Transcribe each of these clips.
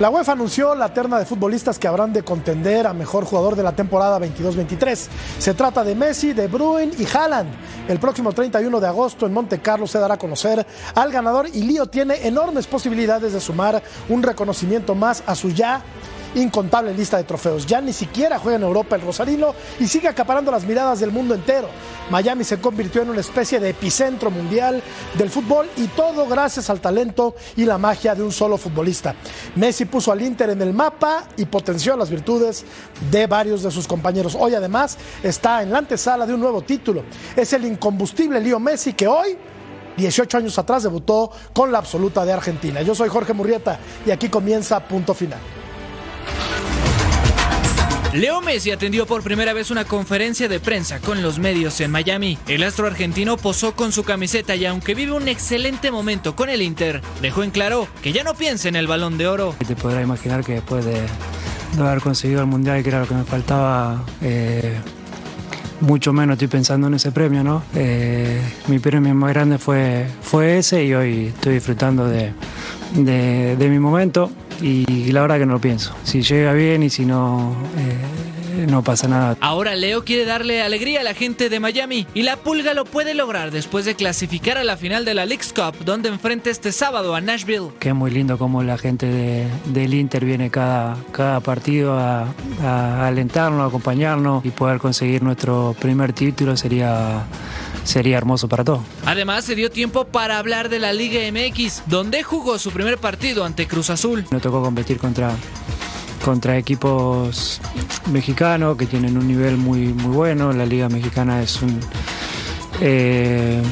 La UEFA anunció la terna de futbolistas que habrán de contender a mejor jugador de la temporada 22-23. Se trata de Messi, De Bruyne y Haaland. El próximo 31 de agosto en Monte Carlo se dará a conocer al ganador y Lío tiene enormes posibilidades de sumar un reconocimiento más a su ya incontable lista de trofeos. Ya ni siquiera juega en Europa el Rosarino y sigue acaparando las miradas del mundo entero. Miami se convirtió en una especie de epicentro mundial del fútbol y todo gracias al talento y la magia de un solo futbolista. Messi puso al Inter en el mapa y potenció las virtudes de varios de sus compañeros. Hoy además está en la antesala de un nuevo título. Es el incombustible Lío Messi que hoy 18 años atrás debutó con la absoluta de Argentina. Yo soy Jorge Murrieta y aquí comienza Punto Final. Leo Messi atendió por primera vez una conferencia de prensa con los medios en Miami. El astro argentino posó con su camiseta y aunque vive un excelente momento con el Inter, dejó en claro que ya no piensa en el balón de oro. Te podrás imaginar que después de, de haber conseguido el Mundial, que era lo que me faltaba, eh, mucho menos estoy pensando en ese premio, ¿no? Eh, mi premio más grande fue, fue ese y hoy estoy disfrutando de, de, de mi momento y la verdad que no lo pienso. Si llega bien y si no, eh, no pasa nada. Ahora Leo quiere darle alegría a la gente de Miami y la Pulga lo puede lograr después de clasificar a la final de la League's Cup donde enfrenta este sábado a Nashville. Que es muy lindo como la gente de, del Inter viene cada, cada partido a, a alentarnos, a acompañarnos y poder conseguir nuestro primer título sería sería hermoso para todos. Además, se dio tiempo para hablar de la Liga MX, donde jugó su primer partido ante Cruz Azul. Me tocó competir contra, contra equipos mexicanos que tienen un nivel muy, muy bueno. La Liga Mexicana es eh,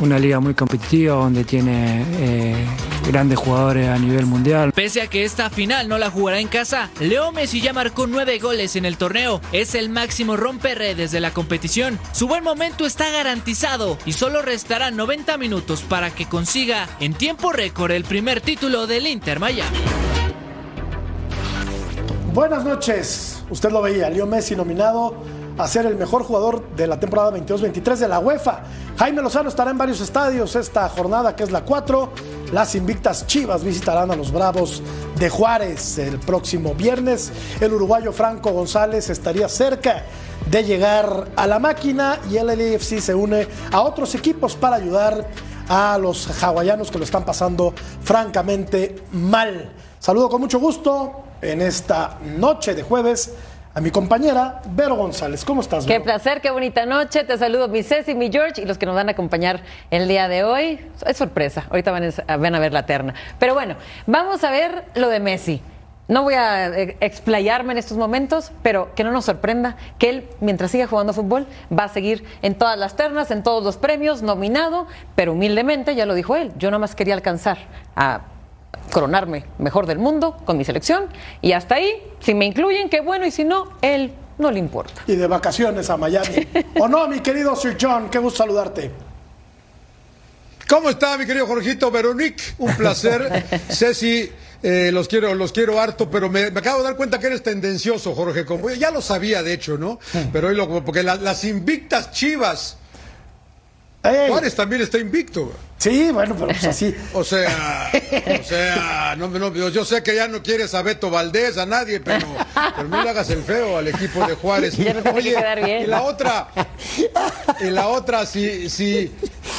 una liga muy competitiva donde tiene eh, grandes jugadores a nivel mundial. Pese a que esta final no la jugará en casa, Leo Messi ya marcó nueve goles en el torneo. Es el máximo romperredes de la competición. Su buen momento está garantizado y solo restarán 90 minutos para que consiga en tiempo récord el primer título del Inter Miami. Buenas noches. Usted lo veía, Leo Messi nominado a ser el mejor jugador de la temporada 22-23 de la UEFA. Jaime Lozano estará en varios estadios esta jornada que es la 4. Las invictas Chivas visitarán a los Bravos de Juárez el próximo viernes. El uruguayo Franco González estaría cerca de llegar a la máquina y el LAFC se une a otros equipos para ayudar a los hawaianos que lo están pasando francamente mal. Saludo con mucho gusto en esta noche de jueves a mi compañera Vero González. ¿Cómo estás, Qué Vero? placer, qué bonita noche. Te saludo mi Ceci, mi George y los que nos van a acompañar el día de hoy. Es sorpresa, ahorita van a, van a ver la terna. Pero bueno, vamos a ver lo de Messi. No voy a eh, explayarme en estos momentos, pero que no nos sorprenda que él, mientras siga jugando fútbol, va a seguir en todas las ternas, en todos los premios, nominado, pero humildemente, ya lo dijo él, yo nomás quería alcanzar a coronarme mejor del mundo con mi selección y hasta ahí, si me incluyen, qué bueno, y si no, él no le importa. Y de vacaciones a Miami. ¿O no, mi querido Sir John? Qué gusto saludarte. ¿Cómo está mi querido Jorgito Veronique? Un placer. Ceci, eh, los quiero, los quiero harto, pero me, me acabo de dar cuenta que eres tendencioso, Jorge. Como, ya lo sabía, de hecho, ¿no? Pero hoy lo, porque la- las invictas chivas. Ey. Juárez también está invicto. Sí, bueno, pero pues así. O sea, o sea, no, no, yo yo sé que ya no quieres a Beto Valdés, a nadie, pero, pero no le hagas el feo al equipo de Juárez. Ya no quedar bien. y la otra, y la otra, si, si,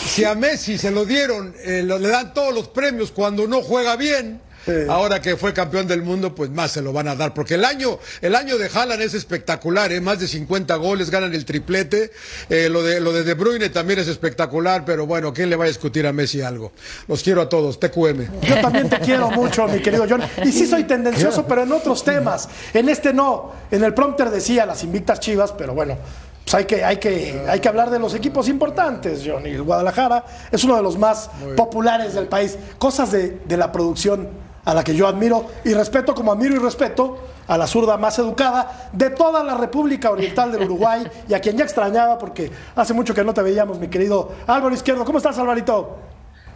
si a Messi se lo dieron, eh, lo- le dan todos los premios cuando no juega bien, Ahora que fue campeón del mundo, pues más se lo van a dar. Porque el año, el año de Haaland es espectacular, ¿eh? más de 50 goles, ganan el triplete. Eh, lo, de, lo de De Bruyne también es espectacular, pero bueno, ¿quién le va a discutir a Messi algo? Los quiero a todos, TQM. Yo también te quiero mucho, mi querido John. Y sí soy tendencioso, pero en otros temas. En este no. En el prompter decía las invictas chivas, pero bueno. Pues hay que, hay, que, hay que hablar de los equipos importantes, John. Y el Guadalajara es uno de los más populares del país. Cosas de, de la producción a la que yo admiro y respeto, como admiro y respeto a la zurda más educada de toda la República Oriental del Uruguay y a quien ya extrañaba porque hace mucho que no te veíamos, mi querido Álvaro Izquierdo. ¿Cómo estás, Alvarito?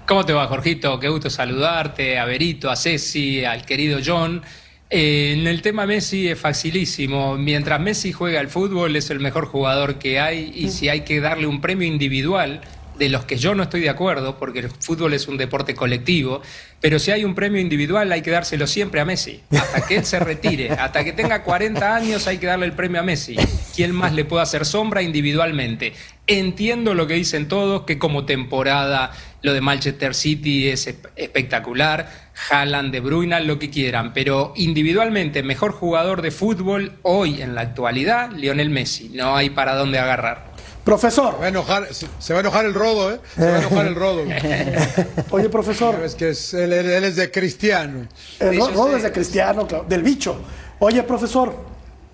¿Cómo te va, Jorgito? Qué gusto saludarte, a Berito, a Ceci, al querido John. Eh, en el tema Messi es facilísimo. Mientras Messi juega al fútbol es el mejor jugador que hay y si hay que darle un premio individual, de los que yo no estoy de acuerdo, porque el fútbol es un deporte colectivo, pero si hay un premio individual hay que dárselo siempre a Messi, hasta que él se retire, hasta que tenga 40 años hay que darle el premio a Messi. ¿Quién más le puede hacer sombra individualmente? Entiendo lo que dicen todos, que como temporada lo de Manchester City es espectacular, Haaland, De Bruyne, lo que quieran, pero individualmente mejor jugador de fútbol hoy en la actualidad, Lionel Messi, no hay para dónde agarrar. Profesor. Se va a enojar, se va a enojar el rodo, ¿eh? Se va a enojar el rodo. Oye, profesor. Es que es, él, él, es de cristiano. El rodo es de cristiano, claro, del bicho. Oye, profesor.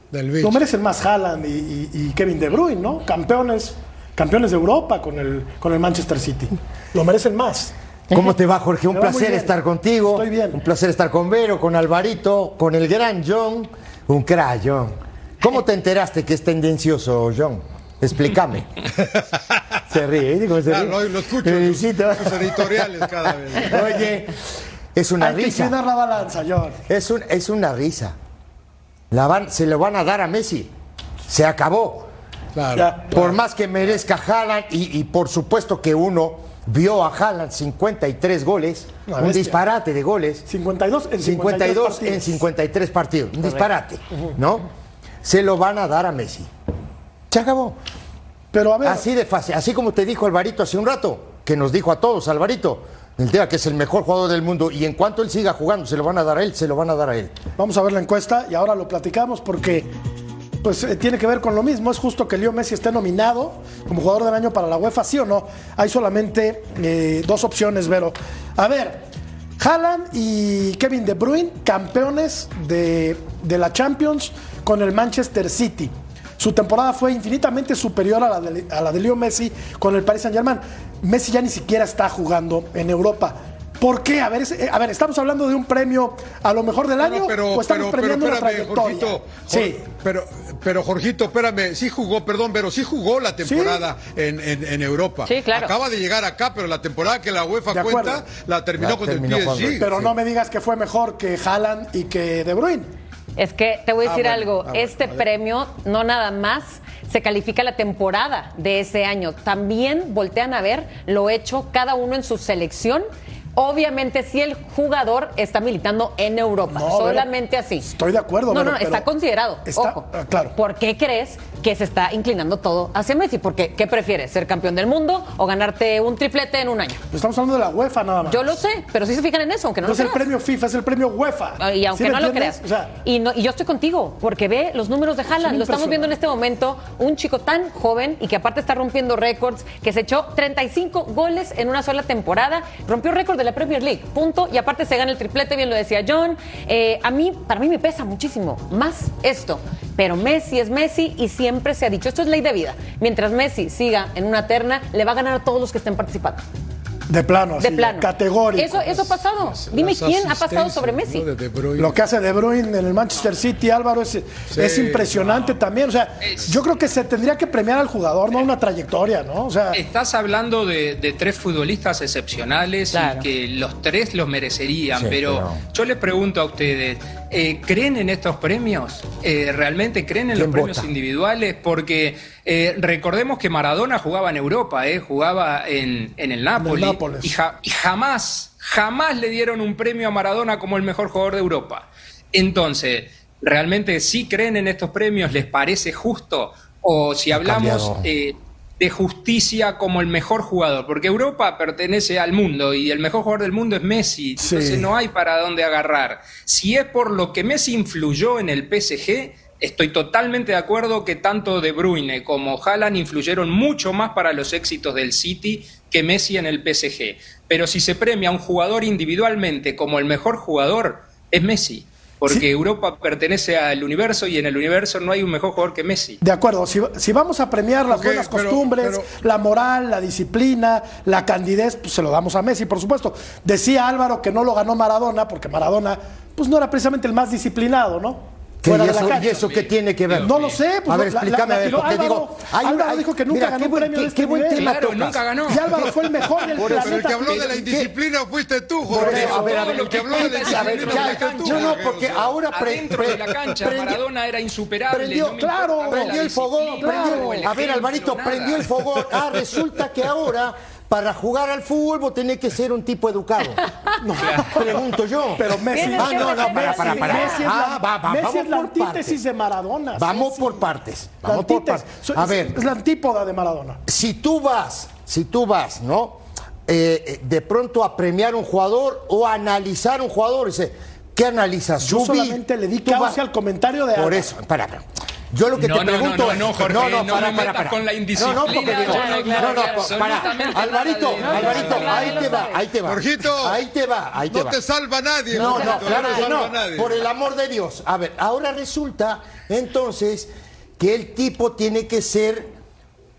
Del bicho. Tú mereces más Haaland y, y, y, Kevin De Bruyne, ¿no? Campeones, campeones de Europa con el, con el Manchester City. Lo merecen más. ¿Cómo te va, Jorge? Un placer estar contigo. Estoy bien. Un placer estar con Vero, con Alvarito, con el gran John. Un crack, John. ¿Cómo te enteraste que es tendencioso, John? Explícame. se ríe, ¿viste cómo se ríe? Lo, lo escucho. Felicito. Los editoriales cada vez. Oye, es una Hay risa. que la balanza, John. Es, un, es una risa. La van, se lo van a dar a Messi. Se acabó. Claro. Ya. Por más que merezca Haaland, y, y por supuesto que uno vio a Haaland 53 goles, Una un bestia. disparate de goles. 52 en 52 52 en 53 partidos. Un disparate, ¿no? Se lo van a dar a Messi. Se acabó. Pero a ver, Así de fácil. Así como te dijo Alvarito hace un rato, que nos dijo a todos, Alvarito, el tema que es el mejor jugador del mundo, y en cuanto él siga jugando, se lo van a dar a él, se lo van a dar a él. vamos a ver la encuesta y ahora lo platicamos porque pues eh, tiene que ver con lo mismo. Es justo que Leo Messi esté nominado como jugador del año para la UEFA, ¿sí o no? Hay solamente eh, dos opciones, Vero. A ver, Haaland y Kevin De Bruyne, campeones de, de la Champions con el Manchester City. Su temporada fue infinitamente superior a la, de, a la de Leo Messi con el Paris Saint Germain. Messi ya ni siquiera está jugando en Europa. ¿Por qué? A ver, es- eh, a ver, ¿estamos hablando de un premio a lo mejor del año pero, o estamos pero, pero premiando una espérame, trayectoria? Jorgito. sí. Jor- Pero, pero Jorgito, espérame, sí jugó, perdón, pero sí jugó la temporada en, en- en Europa. Sí, claro. Acaba de llegar acá, pero la temporada que la UEFA De acuerdo. cuenta la terminó La con terminó el PSG. Pero Sí. no me digas que fue mejor que Haaland y que De Bruyne. Es que te voy a Ah, decir bueno, algo, ah, este premio no nada más se califica la temporada de ese año, también voltean a ver lo hecho cada uno en su selección. Obviamente si el jugador está militando en Europa, No, solamente así. estoy de acuerdo, No, Vero, no, pero está considerado. está- Ojo. ah, claro. ¿Por qué crees que se está inclinando todo hacia Messi? Porque ¿qué prefieres? ¿Ser campeón del mundo o ganarte un triplete en un año? Estamos hablando de la UEFA nada más. Yo lo sé, pero sí se fijan en eso, aunque no, no lo es el premio FIFA, es el premio UEFA. Y aunque ¿Sí me no lo creas. O sea, y, no- y yo estoy contigo, porque ve los números de Haaland. Lo estamos viendo en este momento. Un chico tan joven y que aparte está rompiendo récords, que se echó 35 goles en una sola temporada. Rompió récord de la Premier League, punto. Y aparte se gana el triplete, bien lo decía John. Eh, a mí, para mí me pesa muchísimo más esto. Pero Messi es Messi y siempre se ha dicho, esto es ley de vida. Mientras Messi siga en una terna, le va a ganar a todos los que estén participando. De plano, así, De plano. categórico. Eso, eso ha pasado. Dime Las quién ha pasado sobre Messi. ¿no? de De Bruyne. Lo que hace De Bruyne en el Manchester City, Álvaro, es, es impresionante también. O sea, yo creo que se tendría que premiar al jugador, no una trayectoria, ¿no? O sea, Estás hablando de, de tres futbolistas excepcionales Claro. y que los tres los merecerían, Sí, pero, pero- yo les pregunto a ustedes, eh, ¿creen en estos premios? Eh, ¿Realmente creen en los ¿Quién premios individuales? Porque eh, recordemos que Maradona jugaba en Europa, eh, jugaba en, en el Napoli Nápoles. y, ja- y jamás, jamás le dieron un premio a Maradona como el mejor jugador de Europa. Entonces, ¿realmente sí creen en estos premios? ¿Les parece justo? O si hablamos eh, de justicia como el mejor jugador, porque Europa pertenece al mundo y el mejor jugador del mundo es Messi, entonces no hay para dónde agarrar. Si es por lo que Messi influyó en el PSG, estoy totalmente de acuerdo que tanto De Bruyne como Haaland influyeron mucho más para los éxitos del City que Messi en el PSG. Pero si se premia a un jugador individualmente como el mejor jugador, es Messi porque Europa pertenece al universo y en el universo no hay un mejor jugador que Messi. De acuerdo, si, vamos a premiar las buenas costumbres, la moral, la disciplina, la candidez, pues se lo damos a Messi, por supuesto. Decía Álvaro que no lo ganó Maradona, porque Maradona pues no era precisamente el más disciplinado, ¿no? Fuera y, eso, ¿Y eso qué tiene que ver? No lo sé. Pues, a ver, explícame, a ver, porque Álvaro, digo... Hay Álvaro dijo que nunca ganó un premio de este qué buen tema claro, nunca ganó. Y Álvaro fue el mejor del planeta. Pero el que habló de la indisciplina fuiste tú, Jorge. a ver, a ver, el que habló de la indisciplina fuiste tú. No, no, porque ahora... Dentro de la cancha, Maradona era insuperable. Prendió, claro, prendió el fogón. A ver, Alvarito, prendió el fogón. Ah, resulta que ahora para jugar al fútbol vos tenés que ser un tipo educado. No, pregunto yo. Pero Messi. Ah, no, no, para, para, para. Messi es la, ah, va, Messi es la antítesis de Maradona. Vamos por partes. Vamos por partes. A ver. Es la antípoda de Maradona. Si tú vas, si tú vas, ¿no? Eh, eh, de pronto a premiar un jugador o a analizar un jugador, dice, ¿qué analizas? Yo solamente le di causa al comentario de Por eso, para, para. Yo lo que te pregunto no, no, no, Jorge, no, no, para, no para, para, con la indisciplina. No, no, porque digo, no, no, para, Alvarito, Alvarito, ahí te va, ahí te va. Jorgito, ahí te va, ahí te va. No te salva nadie. No, no, claro que no, por el amor de Dios. A ver, ahora resulta entonces que el tipo tiene que ser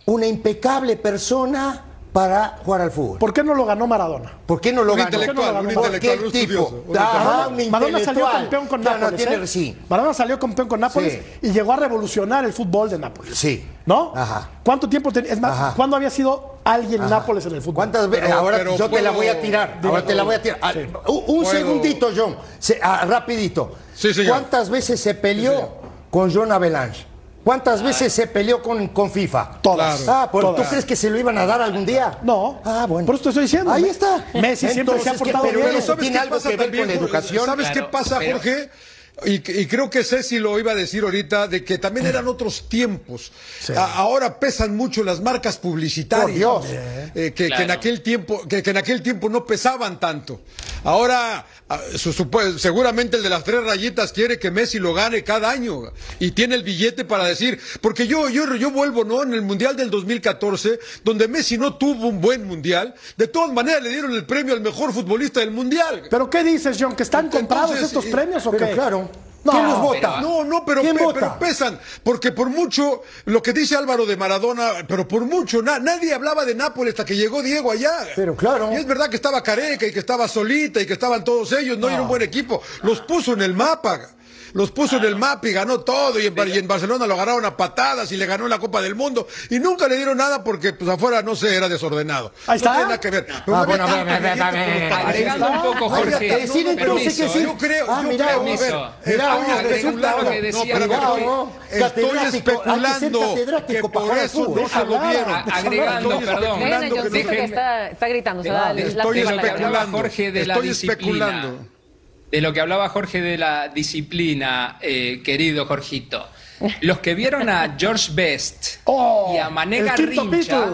una impecable persona para jugar al fútbol. ¿Por qué no lo ganó Maradona? ¿Por qué no lo ganó? Intelectual, un Porque el tipo, ah, un Maradona salió campeón con Nápoles. No, tiene, ¿eh? sí. Maradona salió campeón con Nápoles sí. y llegó a revolucionar el fútbol de Nápoles. Sí. ¿No? Ajá. ¿Cuánto tiempo tenía? Es más, Ajá. ¿cuándo había sido alguien en Nápoles en el fútbol? ¿Cuántas veces? Ahora pero yo puedo... te la voy a tirar. Ahora te la voy a tirar. Sí. Un, un segundito, John. Se, ah, rapidito. Sí, señor. ¿Cuántas veces se peleó con John Avalanche? ¿Cuántas veces se peleó con, con FIFA? Todas. Claro, ah, todas. ¿tú crees que se lo iban a dar algún día? No. Ah, bueno. Por eso te estoy diciendo. Ahí está. Messi siempre se ha portado pero bien. eso tiene algo que ver también, con la educación. ¿Sabes claro, qué pasa, pero... Jorge? Y, y, creo que Ceci lo iba a decir ahorita, de que también eran otros tiempos. Sí. A, ahora pesan mucho las marcas publicitarias. Por Dios. Eh, que, claro. que, en aquel tiempo, que, que, en aquel tiempo no pesaban tanto. Ahora, su, seguramente el de las tres rayitas quiere que Messi lo gane cada año. Y tiene el billete para decir, porque yo, yo, yo vuelvo, ¿no? En el Mundial del 2014, donde Messi no tuvo un buen Mundial, de todas maneras le dieron el premio al mejor futbolista del Mundial. ¿Pero qué dices, John? ¿Que están Entonces, comprados estos premios o qué? Claro. No, ¿Quién los vota? No, no, pero, pesan, porque por mucho, lo que dice Álvaro de Maradona, pero por mucho, na, nadie hablaba de Nápoles hasta que llegó Diego allá. Pero claro. Y es verdad que estaba Careca y que estaba Solita y que estaban todos ellos, no, no. era un buen equipo, los puso en el mapa los puso en el mapa y ganó todo y en, y en, Barcelona lo ganaron a patadas y le ganó la Copa del Mundo y nunca le dieron nada porque pues afuera no sé era desordenado. Ahí está no tiene nada que ver. No. ah, bueno, a ver, a ver, agregando un poco Jorge. decir entonces que sí. yo creo ah, yo creo mira, ver, mira, estoy resulta lo que decía no, pero estoy especulando que por eso no se lo dieron. Agregando perdón. está gritando estoy especulando Jorge de la disciplina de lo que hablaba Jorge de la disciplina, eh, querido Jorgito. Los que vieron a George Best oh, y a Manega Rincha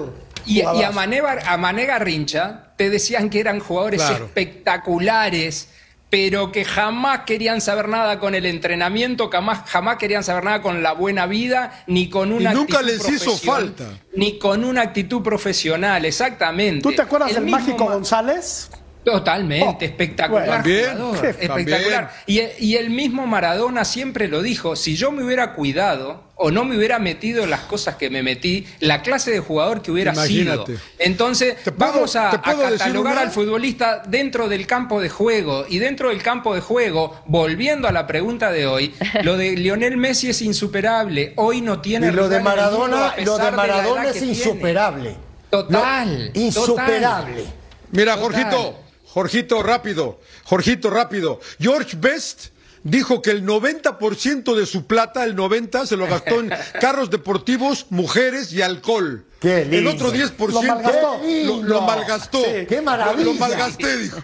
y, y, a, a Manega Rincha te decían que eran jugadores claro. espectaculares, pero que jamás querían saber nada con el entrenamiento, jamás, jamás querían saber nada con la buena vida, ni con una y nunca actitud les hizo falta. Ni con una actitud profesional, exactamente. ¿Tú te acuerdas el del Mágico González? Totalmente, oh, espectacular. Bueno, jugador, espectacular. Y, y, el mismo Maradona siempre lo dijo, si yo me hubiera cuidado o no me hubiera metido en las cosas que me metí, la clase de jugador que hubiera Imagínate. sido. Entonces, puedo, vamos a, a catalogar al futbolista dentro del campo de juego. Y dentro del campo de juego, volviendo a la pregunta de hoy, lo de Lionel Messi es insuperable. Hoy no tiene... Y lo de Maradona, lo de Maradona de es insuperable. Total. No, insuperable. Total. Mira, Jorgito, Jorgito, rápido, Jorgito, rápido. George Best dijo que el 90% de su plata, el 90%, se lo gastó en carros deportivos, mujeres y alcohol. Qué El otro 10% Lo malgastó. Lo, lo malgastó. Sí, qué Lo- maravilla. Lo, malgasté, dijo.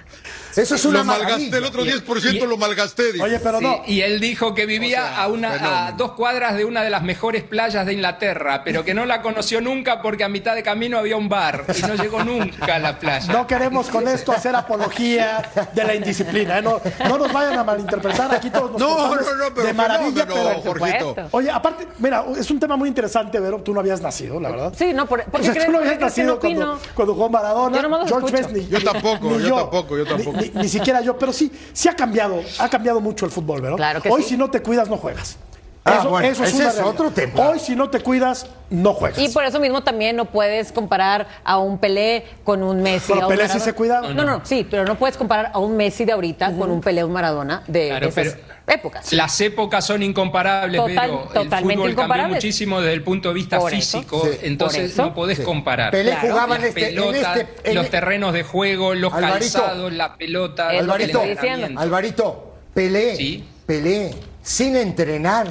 Eso es una lo malgasté, el otro Y- 10% y- lo malgasté, dijo. Oye, pero Sí, no. Y él dijo que vivía O sea, a, una, a dos cuadras de una de las mejores playas de Inglaterra, pero que no la conoció nunca porque a mitad de camino había un bar y no llegó nunca a la playa. No queremos con esto hacer apología de la indisciplina. ¿eh? No, no nos vayan a malinterpretar. Aquí todos nos No, no, no, pero de maravilla. pero- Jorgito. Oye, aparte, mira, es un tema muy interesante, Vero. Tú no habías nacido, la verdad. Sí, no, por, ¿por O qué sea, crees, tú no habías nacido cuando, cuando jugó Maradona, Yo George ni- Yo tampoco, ni yo tampoco, yo tampoco. Ni, ni siquiera yo, pero sí, sí ha cambiado, ha cambiado mucho el fútbol, ¿verdad? Claro que Hoy sí. si no te cuidas, no juegas. Ah, eso, bueno, eso es ese es otro tema. Hoy si no te cuidas, no juegas. Y por eso mismo también no puedes comparar a un Pelé con un Messi. Pero a un Pelé sí Maradona. se cuida. No, no, sí, pero no puedes comparar a un Messi de ahorita con un Pelé o un Maradona de, Claro, esas pero- épocas. Las épocas son incomparables, Total- pero el totalmente fútbol cambió muchísimo desde el punto de vista Por eso. físico, Sí. entonces eso. no podés comparar. Pelé Claro. jugaba en Las este, en pelotas, este- en- los terrenos de juego, los Alvarito. calzados, la pelota, que el. Alvarito, Pelé, Sí. Pelé, sin entrenar,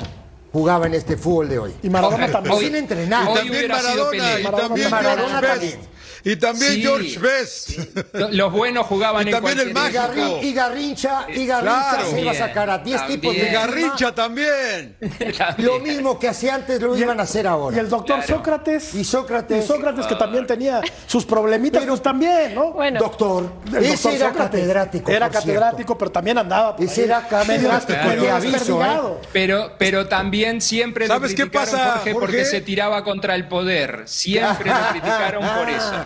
jugaba en este fútbol de hoy. Y Maradona también. sin entrenar. Y también Maradona, Pelé. y Maradona también Maradona también. Y también Sí. George Best. Los buenos jugaban Y en también el mágico. época. Y Garrincha, y Garrincha Claro. se iba a sacar a 10 También, tipos de Y también. Garrincha también. Lo mismo que hacía antes lo iban a hacer ahora. Y el doctor Claro. Sócrates. Y Sócrates. Y Sócrates que también tenía sus problemitas, Pero- pues también, ¿no? Bueno, Doctor, El ese doctor era Sócrates. catedrático. Era catedrático, pero también andaba. por Ese ahí, era catedrático, te aviso. Pero, pero también siempre lo ¿Sabes qué criticaron, pasa, Jorge, Jorge? porque se tiraba contra el poder. Siempre lo criticaron por eso.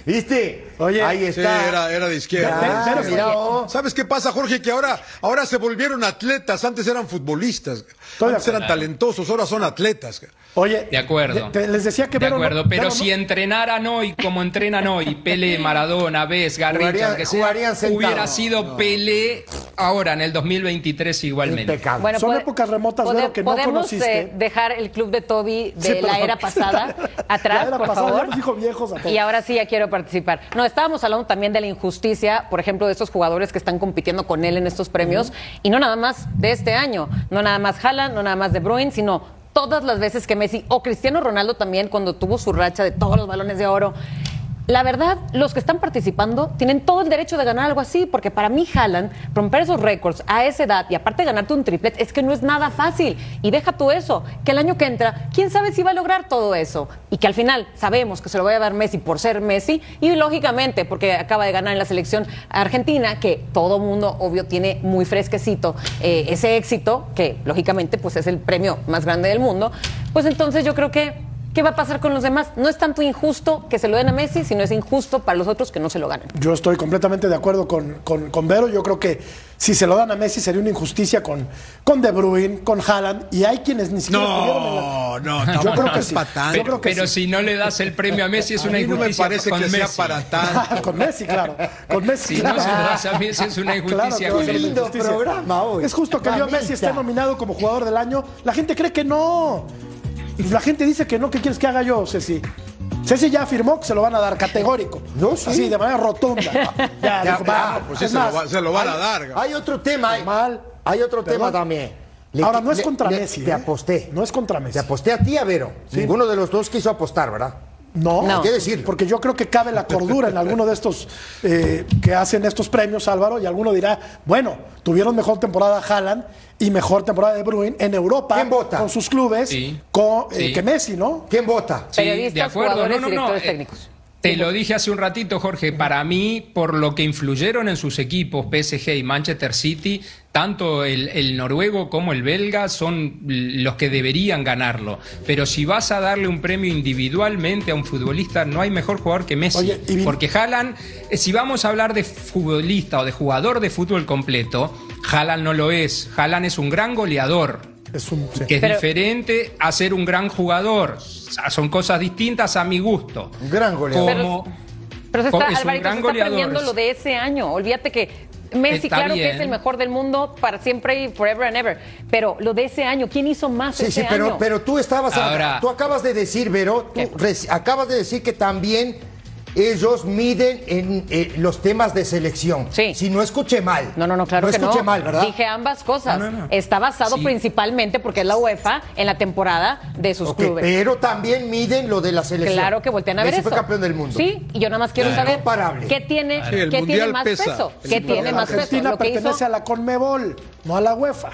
¿Viste? Oye, ahí Sí, está. era, era de izquierda. Ah, Pero- mira, oh. ¿Sabes qué pasa, Jorge? Que ahora, ahora se volvieron atletas. Antes eran futbolistas. Antes eran talentosos, ahora son atletas. Oye, De acuerdo. te- les decía que De no- acuerdo, pero no- si entrenaran hoy como entrenan hoy, Pelé, Maradona, Ves, Garrincha, aunque sea, hubiera sido Pelé ahora en el 2023 igualmente. Bueno, Son épocas remotas, Vero, que no podemos conociste. eh, dejar el club de Toby de Sí, la era pasada atrás, La era por pasada, favor. ya nos dijo viejos a todos. Y ahora sí ya quiero participar. No, estábamos hablando también de la injusticia, por ejemplo, de estos jugadores que están compitiendo con él en estos premios y no nada más de este año, no nada más Haaland, no nada más de Bruin, sino todas las veces que Messi o Cristiano Ronaldo también cuando tuvo su racha de todos los balones de oro. La verdad, los que están participando tienen todo el derecho de ganar algo así, porque para mí Haaland, romper esos récords a esa edad y aparte ganarte un triplet, es que no es nada fácil. Y deja tú eso, que el año que entra, quién sabe si va a lograr todo eso. Y que al final sabemos que se lo va a dar Messi por ser Messi y lógicamente porque acaba de ganar en la selección argentina, que todo mundo, obvio, tiene muy fresquecito eh, ese éxito, que lógicamente pues es el premio más grande del mundo. Pues entonces yo creo que ¿Qué va a pasar con los demás? No es tanto injusto que se lo den a Messi, sino es injusto para los otros que no se lo ganen. Yo estoy completamente de acuerdo con, con, con Vero. Yo creo que si se lo dan a Messi sería una injusticia con, con De Bruyne, con Haaland. Y hay quienes ni siquiera la... No, no, Yo creo que es sí. tanto. Yo creo que Pero sí. si no le das el premio a Messi es A una mí no me injusticia parece con que sea Messi. para tanto. con Messi, claro. Con Messi, Si no claro. se lo das a Messi es una injusticia Claro una lindo injusticia. programa hoy. Es justo que Leo Mamita. Messi esté nominado como jugador del año. La gente cree que no. Pues la gente dice que no. ¿Qué quieres que haga yo, Ceci? Ceci ya afirmó que se lo van a dar categórico. No, sí. Así, de manera rotunda. Ya, Ya, dijo, va, ya, Pues sí, se lo, más, va- se lo van a hay- dar. Hay otro tema. Normal. Hay otro Perdón. tema también. Le- Ahora, no es contra le- Messi. Te ¿eh? aposté. No es contra Messi. Te aposté a ti, a Vero. Ninguno de los dos quiso apostar, ¿verdad? No, No. Hay que decirlo. porque yo creo que cabe la cordura en alguno de estos eh, que hacen estos premios, Álvaro, y alguno dirá, bueno, tuvieron mejor temporada Haaland y mejor temporada de Bruin en Europa ¿Quién vota? con sus clubes Sí. con, eh, Sí. que Messi, ¿no? ¿Quién vota? Sí, Periodistas, de acuerdo. jugadores, No, no, no, directores eh, técnicos. Te lo dije hace un ratito, Jorge. Para mí, por lo que influyeron en sus equipos PSG y Manchester City, tanto el, el noruego como el belga son los que deberían ganarlo. Pero si vas a darle un premio individualmente a un futbolista, no hay mejor jugador que Messi. Oye, y vi- Porque Haaland, eh, si vamos a hablar de futbolista o de jugador de fútbol completo, Haaland no lo es. Haaland es un gran goleador. Es un, sí. Que es Pero- diferente a ser un gran jugador. O sea, son cosas distintas a mi gusto. Un gran goleador. Como, Pero se está, es un Alvarito, gran se está goleador. aprendiendo lo de ese año. Olvídate que Messi, Está claro que es el mejor del mundo para siempre y forever and ever. Pero lo de ese año, ¿quién hizo más Sí, ese sí, pero, año? pero tú estabas. Ahora- tú acabas de decir, Vero, tú acabas de decir que también ellos miden en eh, los temas de selección. Sí. Si no escuché mal. No, no, no, claro no que no. escuché mal, ¿verdad? Dije ambas cosas. No, no, no. Está basado Sí. principalmente porque es la UEFA en la temporada de sus clubes. pero también miden lo de la selección. Claro que voltean a ver Messi eso. fue campeón del mundo. Sí, y yo nada más quiero Es saber comparable. qué tiene, Sí, qué tiene más pesa. peso. El ¿Qué tiene más peso? Argentina Lo que pertenece hizo a la Conmebol, no a la UEFA.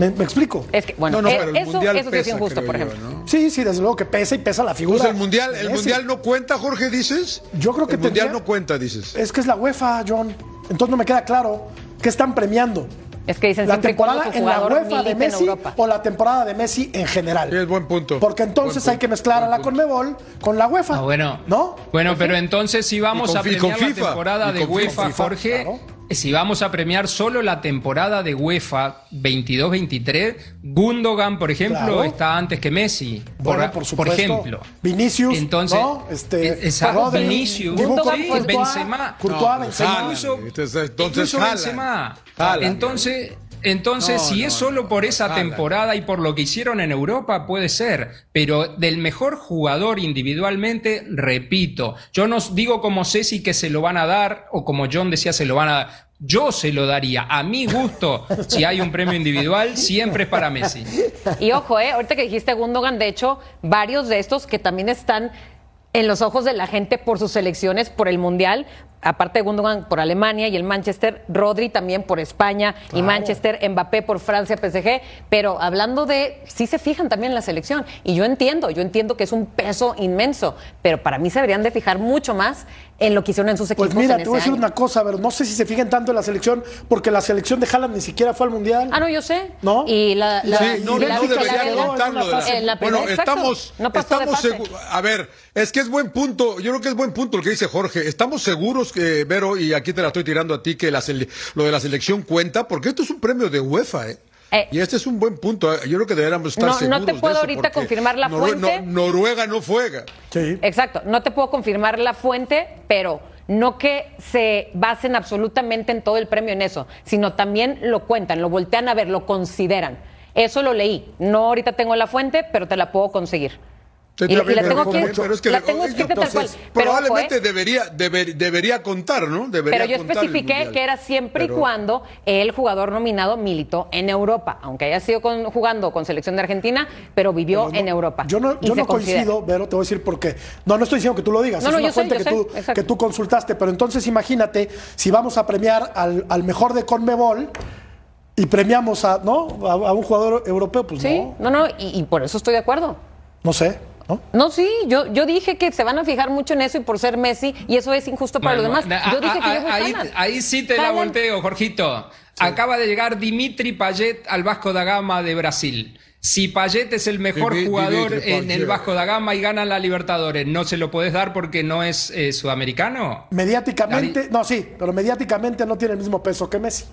¿Me, me explico? es que bueno, No, no, eh, pero el eso, Mundial eso sí es pesa, injusto, por yo, ejemplo. ¿no? Sí, sí, desde luego que pesa y pesa la figura. Pues el mundial, el mundial no cuenta, Jorge, dices. Yo creo que el mundial tendría- no cuenta, dices. Es que es la UEFA, John. Entonces no me queda claro qué están premiando. Es que dicen la temporada en la UEFA de Messi o la temporada de Messi en general. Sí, es buen punto. Porque entonces hay que mezclar a la. Conmebol con la UEFA. Ah, bueno. ¿No? Bueno, pero entonces si vamos con a premiar la FIFA, temporada de UEFA, FIFA, Jorge, claro. Si vamos a premiar solo la temporada de UEFA 22-23, Gundogan, por ejemplo, Claro. está antes que Messi. Bueno, por supuesto. ejemplo. Vinicius, Entonces, ¿no? Este, exacto, Vinicius, Gundogan, Courtois, Benzema. Courtois, No, Benzema. Haaland. Incluso, Entonces, entonces incluso. Benzema. Entonces, entonces No, si no, es solo no. por esa Haaland. temporada y por lo que hicieron en Europa, puede ser. Pero del mejor jugador individualmente, repito, yo no digo como Ceci que se lo van a dar, o como John decía, se lo van a dar. Yo se lo daría. A mi gusto, si hay un premio individual, siempre es para Messi. Y ojo, eh, ahorita que dijiste Gundogan, de hecho, varios de estos que también están en los ojos de la gente por sus selecciones, por el Mundial, aparte de Gundogan por Alemania y el Manchester, Rodri también por España y Manchester, Mbappé por Francia, PSG, pero hablando de, sí se fijan también en la selección, y yo entiendo, yo entiendo que es un peso inmenso, pero para mí se deberían de fijar mucho más en lo que hicieron en sus equipos Pues mira, en te voy a decir año. una cosa, pero no sé si se fijen tanto en la selección, porque la selección de Haaland ni siquiera fue al Mundial. Ah, no, yo sé. ¿No? Y la, la, Sí, no, y la no Vicky debería Larrea- contarlo de la- en la Bueno, estamos, no estamos A ver, es que es buen punto. Yo creo que es buen punto lo que dice Jorge. Estamos seguros que, Vero, y aquí te la estoy tirando a ti, que la sele- lo de la selección cuenta, porque esto es un premio de UEFA, ¿eh? Eh. y este es un buen punto. ¿eh? Yo creo que deberíamos estar No- no te de puedo eso, ahorita confirmar la Norue- fuente. no- Noruega no juega. Sí. Exacto, no te puedo confirmar la fuente, pero no que se basen absolutamente en todo el premio en eso, sino también lo cuentan, lo voltean a ver, lo consideran. Eso lo leí. No ahorita tengo la fuente, pero te la puedo conseguir. Y, la pero tengo aquí, pero es que la le- tengo escrita tal cual. Pero probablemente ¿eh? debería, deber- debería contar, ¿no? Debería Pero yo contar especifiqué que era siempre Pero- y cuando el jugador nominado militó en Europa, aunque haya sido con- jugando con selección de Argentina, pero vivió Pero no- en Europa. Yo no, yo no coincido, pero te voy a decir por qué. No, no estoy diciendo que tú lo digas, No, es no, una yo sé, fuente yo que, sé, tú, exacto. que tú consultaste, pero entonces imagínate si vamos a premiar al, al mejor de Conmebol y premiamos a, ¿no? a, a un jugador europeo, pues Sí, no, no, no, y, y por eso estoy de acuerdo. no sé, ¿no? No, sí, yo, yo dije que se van a fijar mucho en eso y por ser Messi, y eso es injusto para Bueno, los demás. a- Yo dije a- que yo voy ahí, sí te la volteo, Jorgito. Acaba de llegar Dimitri Payet al Vasco da Gama de Brasil. Si Payet es el mejor jugador Dimitri en el. Vasco da Gama y gana la Libertadores, ¿no se lo puedes dar porque no es eh, sudamericano? Mediáticamente, no, sí, pero mediáticamente no tiene el mismo peso que Messi.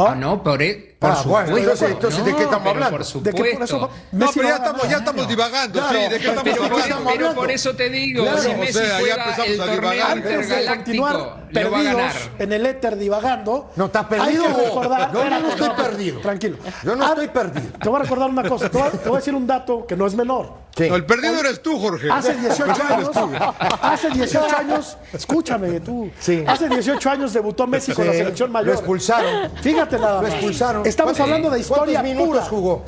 ¿No? Ah, no, por, e- por Ah, bueno, supuesto. entonces- ¿de qué estamos hablando? Por De que por supuesto. eso No, pero ya estamos, ganar. ya estamos divagando, Claro, sí, ¿de qué pero- estamos Pero, ¿de qué por, hablando? estamos pero hablando? por eso te digo, Claro, si o Messi sea, ya juega empezamos el a divagar. Antes de intergaláctico, continuar lo va a perdidos en el éter divagando, No, estás hay perdido. que recordar. No, yo no espérate, estoy perdido. Tranquilo. Yo no Ah, estoy perdido. Te voy a recordar una cosa. Te voy a, te voy a decir un dato que no es menor. Sí. No, el perdido eres tú, Jorge. Hace El 18 perdido años, hace 18 años, escúchame tú, Sí. hace 18 años debutó Messi con la Sí, selección mayor. Lo expulsaron. Fíjate nada Lo más. expulsaron. Estamos ¿Cuántos- hablando de historia ¿Cuántos minutos pura. jugó?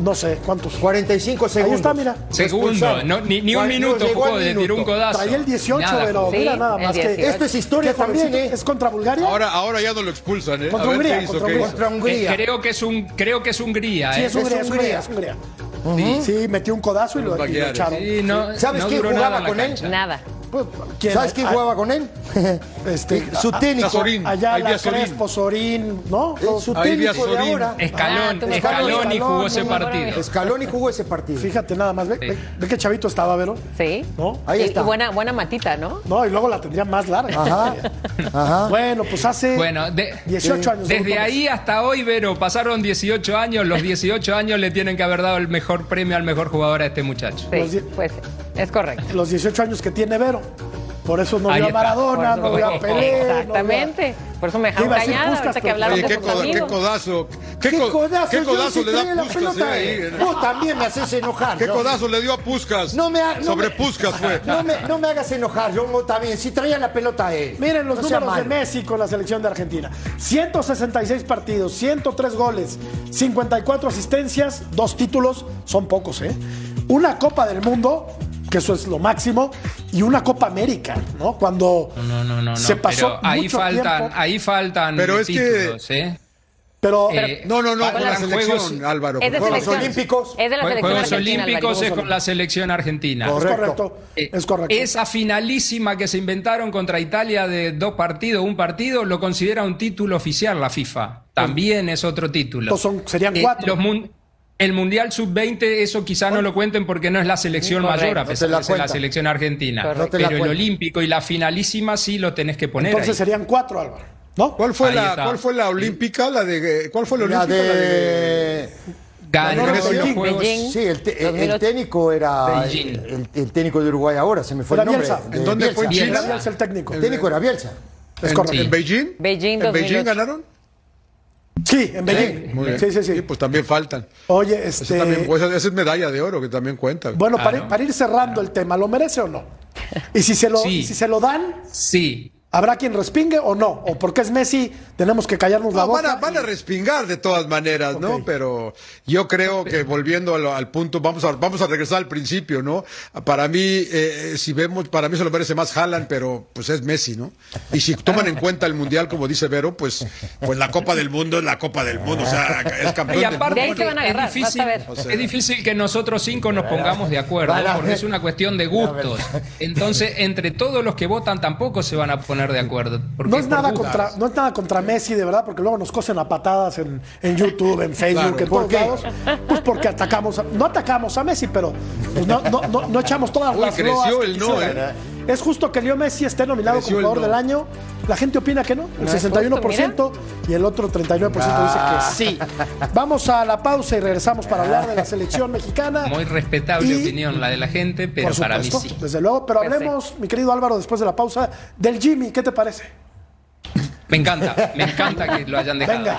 No sé, ¿cuántos? 45 segundos. está, mira. Lo Segundo, no, ni, ni un minuto jugó, le tiró un minuto. codazo. Traía el 18, Nada pero. Sí, mira nada más que. 18. Esto es historia, también jovencito. es contra Bulgaria. Ahora, ahora ya no lo expulsan, ¿eh? Contra a ver Hungría, qué hizo, contra qué Hungría. hizo. Contra Eh, Hungría. creo que es un creo que es Hungría, sí, ¿eh? es Hungría, es es Hungría, Hungría. es Hungría. Sí, metió un codazo y lo, y lo echaron. Sí, no, ¿Sabes no quién jugaba con él? Nada. Pues, ¿quién? ¿Sabes quién Ah, jugaba con él? Este, Su ah, técnico. Sorín. Ayala. Crespo, Sorín, ¿no? Eh, Su técnico de ahora. Escalón, Ah, me Escalón y Escalón, jugó ese partido. Escalón y jugó ese partido. Fíjate nada más, ve, ve- ve qué chavito estaba, Vero. Sí. ¿No? Ahí Y- está. y buena, buena matita, ¿no? No, y luego la tendría más larga. Ajá. Ajá. Bueno, pues hace Bueno, de- 18 años. Desde ahí hasta hoy, Vero, pasaron 18 años. Los 18 años le tienen que haber dado el mejor premio al mejor jugador a este muchacho. Sí, pues es correcto. Los 18 años que tiene Vero. Por eso no vio a. Maradona, no vio a Pelé. no a- Exactamente. Por eso me dejaron a Puskas, ahorita que hablaron Oye, de qué, sus coda- qué codazo. ¿Qué, ¿Qué co- codazo? qué Yo codazo le da la Puskas eh, ahí? Vos también me haces enojar. ¿Qué codazo le dio a Puskas? No me, ha- no Sobre me- Puskas fue. No me, no me hagas enojar, vos también. Si traía la pelota a él. Miren los números de. Messi con la selección de Argentina. 166 partidos, 103 goles, 54 asistencias, dos títulos, son pocos, ¿eh? Una Copa del Mundo, que eso es lo máximo, y una Copa América, ¿no? Cuando No, no, no, no. se pasó pero ahí mucho faltan, tiempo. ahí faltan Pero es que- títulos, ¿eh? Pero, Eh, No, no, no, con la selección, juegos- Álvaro. Es de con Juegos. Olímpicos. Es de la selección Juegos argentina, Olímpicos es con la selección argentina. es Correcto. correcto, Eh, es correcto. Esa finalísima que se inventaron contra Italia de dos partidos, un partido, lo considera un título oficial la FIFA. También es otro título. Entonces son- serían Eh, cuatro. los el Mundial Sub-20, eso quizá no lo cuenten porque no es la selección Correcto. mayor, a No pesar la de ser la selección argentina. Correcto. No Pero el. Olímpico y la finalísima sí lo tenés que poner Entonces ahí. serían cuatro, Álvaro, ¿no? ¿Cuál fue, Ahí la, está. ¿Cuál fue la olímpica? La de, ¿Cuál fue la La olímpica? La de... de... Ganó los. Juegos-. Sí, el, te- el- el 2008. técnico era el, el técnico de Uruguay ahora, se me fue Era el nombre. Bielsa. de ¿En dónde Bielsa. fue? ¿En Bielsa. China? Bielsa el técnico. El técnico era Bielsa. Es en- sí. ¿En Beijing? Beijing ¿En Beijing 2008. ganaron? Sí, en Beijing. Muy bien. Sí, sí, sí. pues también faltan. Oye, Ese este. también, pues, esa es medalla de oro que también cuenta. Bueno, para, Claro. para ir cerrando el tema, ¿lo merece o no? Y si se lo, Sí. y si se lo dan, Sí, ¿habrá quien respingue o no? ¿O porque es Messi tenemos que callarnos la boca? van, a, van a respingar de todas maneras, ¿no? Pero yo creo que volviendo al, al punto, vamos a, vamos a regresar al principio, ¿no? Para mí, eh, si vemos, para mí se lo merece más Haaland, pero pues es Messi, ¿no? Y si toman en cuenta el Mundial, como dice Vero, pues, pues la Copa del Mundo es la Copa del Mundo, o sea, es campeón Y del aparte, De ahí mundo. se van a agarrar, es, difícil, vas a ver. O sea- es difícil que nosotros cinco nos pongamos de acuerdo, porque es una cuestión de gustos. Entonces, entre todos los que votan tampoco se van a poner de acuerdo. porque No es, nada contra, no es nada contra Messi, de verdad, porque luego nos cosen a patadas en, en YouTube, en Facebook, Claro. en ¿Por todos qué? lados. Pues porque atacamos, a- no atacamos a Messi, pero pues no, no, no, no echamos todas Uy, las creció el no. Es justo que Leo Messi esté nominado como jugador no. del año. La gente opina que no, el No es 61% y el otro 39% Ah. dice que sí. Vamos a la pausa y regresamos para hablar de la selección mexicana. Muy respetable Y- opinión la de la gente, pero Por para mí sí. desde luego. Pero hablemos, mi querido Álvaro, después de la pausa, del Jimmy. ¿Qué te parece? Me encanta, me encanta que lo hayan dejado. Venga.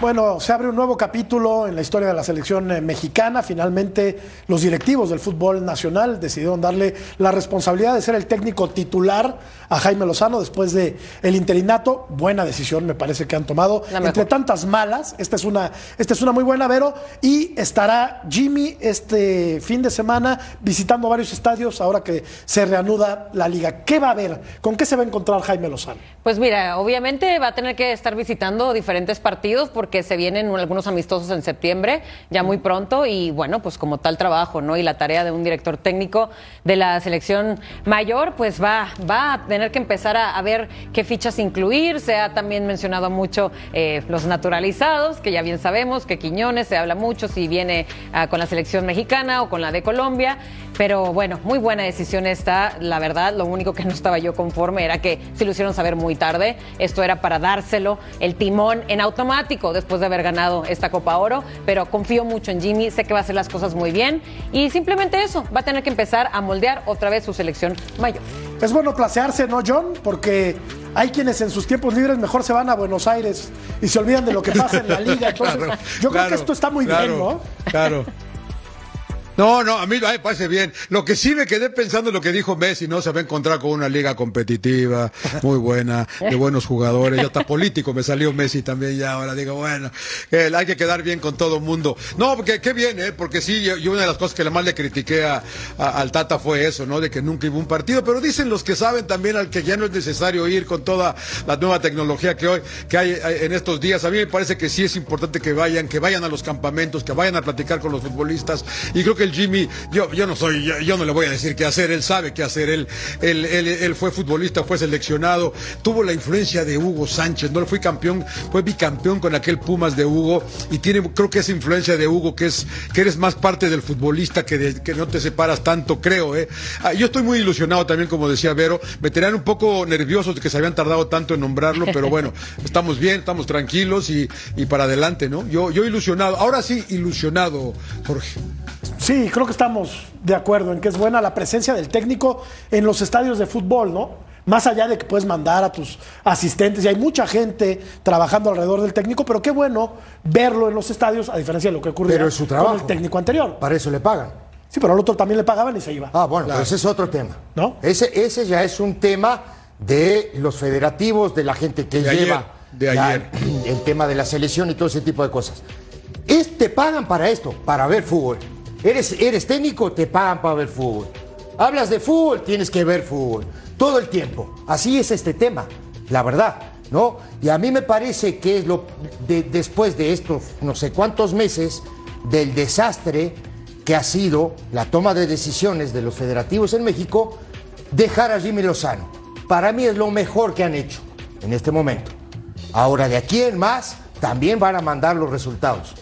Bueno, se abre un nuevo capítulo en la historia de la selección eh, mexicana. Finalmente, los directivos del fútbol nacional decidieron darle la responsabilidad de ser el técnico titular a Jaime Lozano después de el interinato. Buena decisión, me parece que han tomado. Entre tantas malas, esta es una, esta es una muy buena, Vero. Y estará Jimmy este fin de semana visitando varios estadios ahora que se reanuda la liga. ¿Qué va a haber? ¿Con qué se va a encontrar Jaime Lozano? Pues mira, obviamente va a tener que estar visitando diferentes partidos porque se vienen algunos amistosos en septiembre, ya muy pronto, y bueno, pues como tal trabajo, ¿no? Y la tarea de un director técnico de la selección mayor, pues va, va a tener que empezar a, a ver qué fichas incluir. Se ha también mencionado mucho eh, los naturalizados, que ya bien sabemos que Quiñones se habla mucho si viene ah, con la selección mexicana o con la de Colombia. Pero bueno, muy buena decisión esta, la verdad. Lo único que no estaba yo conforme era que se lo hicieron saber muy tarde. Esto era para dárselo el timón en automático después de haber ganado esta Copa Oro. Pero confío mucho en Jimmy, sé que va a hacer las cosas muy bien. Y simplemente eso, va a tener que empezar a moldear otra vez su selección mayor. Es bueno placearse, ¿no, John? Porque hay quienes en sus tiempos libres mejor se van a Buenos Aires y se olvidan de lo que pasa en la liga. Entonces, Claro, yo creo claro, que esto está muy claro, bien, ¿no? Claro. No, no, a mí me parece bien. Lo que sí me quedé pensando en lo que dijo Messi, ¿no? Se va a encontrar con una liga competitiva, muy buena, de buenos jugadores. Ya está político, me salió Messi también ya. Ahora digo, bueno, hay que quedar bien con todo el mundo. No, porque qué bien, ¿eh? Porque sí, yo, una de las cosas que más le critiqué a, al Tata fue eso, ¿no? De que nunca hubo un partido. Pero dicen los que saben también al que ya no es necesario ir con toda la nueva tecnología que hoy, que hay en estos días. A mí me parece que sí es importante que vayan, que vayan a los campamentos, que vayan a platicar con los futbolistas. Y creo que Jimmy, yo, yo no soy, yo, no le voy a decir qué hacer, él sabe qué hacer, él, él, él, fue futbolista, fue seleccionado, tuvo la influencia de Hugo Sánchez, no fue campeón, fue bicampeón con aquel Pumas de Hugo y tiene, creo que esa influencia de Hugo, que es, que eres más parte del futbolista, que, que no te separas tanto, creo, eh. Ah, yo estoy muy ilusionado también, como decía Vero, me tenían un poco nerviosos de que se habían tardado tanto en nombrarlo, pero bueno, estamos bien, estamos tranquilos y, y para adelante, ¿no? Yo, yo ilusionado, ahora sí ilusionado, Jorge. Sí, creo que estamos de acuerdo en que es buena la presencia del técnico en los estadios de fútbol, ¿no? Más allá de que puedes mandar a tus asistentes, y hay mucha gente trabajando alrededor del técnico, pero qué bueno verlo en los estadios, a diferencia de lo que ocurrió pero su trabajo. con el técnico anterior. Para eso le pagan. Sí, pero al otro también le pagaban y se iba. Ah, bueno, ese es otro tema. ¿No? Ese, ese ya es un tema de los federativos, de la gente que lleva de ayer. el tema de la selección y todo ese tipo de cosas. Es, te pagan para esto, para ver fútbol. Eres, eres técnico, te pagan para ver fútbol. Hablas de fútbol, tienes que ver fútbol. Todo el tiempo. Así es este tema, la verdad, ¿no? Y a mí me parece que es lo después de estos no sé cuántos meses del desastre que ha sido la toma de decisiones de los federativos en México, dejar a Jimmy Lozano. Para mí es lo mejor que han hecho en este momento. Ahora, de aquí en más, también van a mandar los resultados.